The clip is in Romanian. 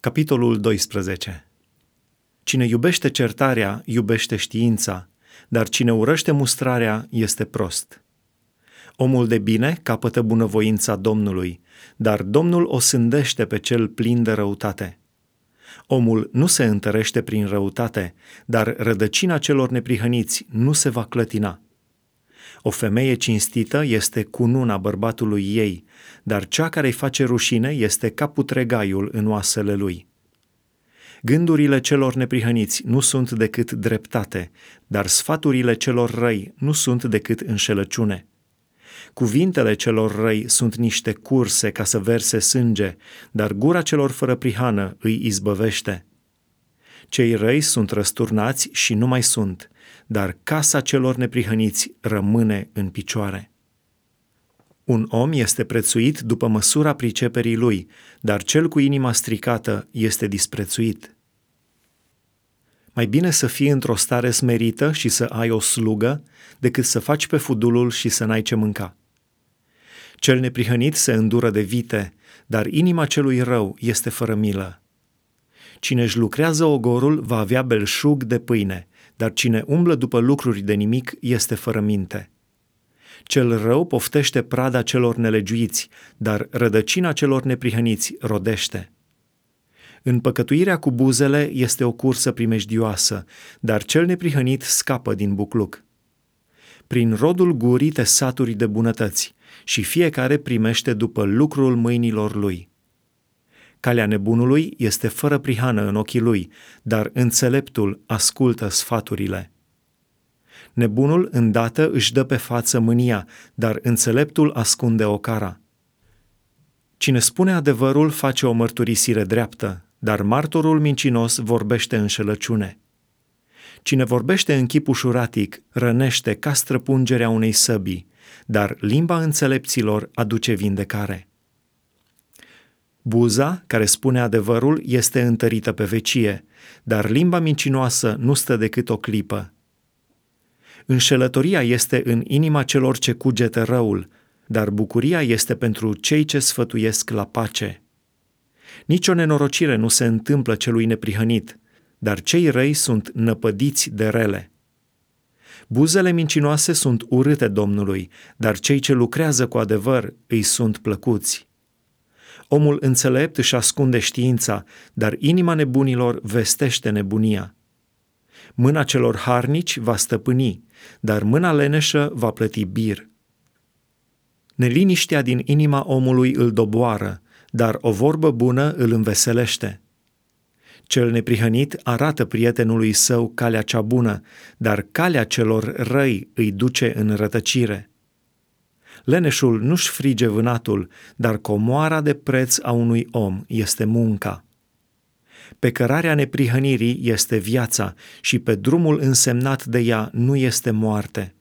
Capitolul 12 Cine iubește certarea, iubește știința, dar cine urăște mustrarea este prost. Omul de bine capătă bunăvoința Domnului, dar Domnul o sândește pe cel plin de răutate. Omul nu se întărește prin răutate, dar rădăcina celor neprihăniți nu se va clătina. O femeie cinstită este cununa bărbatului ei, dar cea care îi face rușine este ca putregaiul în oasele lui. Gândurile celor neprihăniți nu sunt decât dreptate, dar sfaturile celor răi nu sunt decât înșelăciune. Cuvintele celor răi sunt niște curse ca să verse sânge, dar gura celor fără prihană îi izbăvește. Cei răi sunt răsturnați și nu mai sunt, dar casa celor neprihăniți rămâne în picioare. Un om este prețuit după măsura priceperii lui, dar cel cu inima stricată este disprețuit. Mai bine să fii într-o stare smerită și să ai o slugă, decât să faci pe fudulul și să n-ai ce mânca. Cel neprihănit se îndură de vite, dar inima celui rău este fără milă. Cine își lucrează ogorul va avea belșug de pâine, dar cine umblă după lucruri de nimic este fără minte. Cel rău poftește prada celor nelegiuiți, dar rădăcina celor neprihăniți rodește. Împăcătuirea cu buzele este o cursă primejdioasă, dar cel neprihănit scapă din bucluc. Prin rodul gurii te saturi de bunătăți și fiecare primește după lucrul mâinilor lui. Calea nebunului este fără prihană în ochii lui, dar înțeleptul ascultă sfaturile. Nebunul îndată își dă pe față mânia, dar înțeleptul ascunde o cara. Cine spune adevărul face o mărturisire dreaptă, dar martorul mincinos vorbește înșelăciune. Cine vorbește în chip ușuratic rănește ca străpungerea unei săbii, dar limba înțelepților aduce vindecare. Buza, care spune adevărul, este întărită pe vecie, dar limba mincinoasă nu stă decât o clipă. Înșelătoria este în inima celor ce cugetă răul, dar bucuria este pentru cei ce sfătuiesc la pace. Nici o nenorocire nu se întâmplă celui neprihănit, dar cei răi sunt năpădiți de rele. Buzele mincinoase sunt urâte Domnului, dar cei ce lucrează cu adevăr îi sunt plăcuți. Omul înțelept își ascunde știința, dar inima nebunilor vestește nebunia. Mâna celor harnici va stăpâni, dar mâna leneșă va plăti bir. Neliniștea din inima omului îl doboară, dar o vorbă bună îl înveselește. Cel neprihănit arată prietenului său calea cea bună, dar calea celor răi îi duce în rătăcire. Leneșul nu-și frige vânatul, dar comoara de preț a unui om este munca. Pe cărarea neprihănirii este viața și pe drumul însemnat de ea nu este moarte.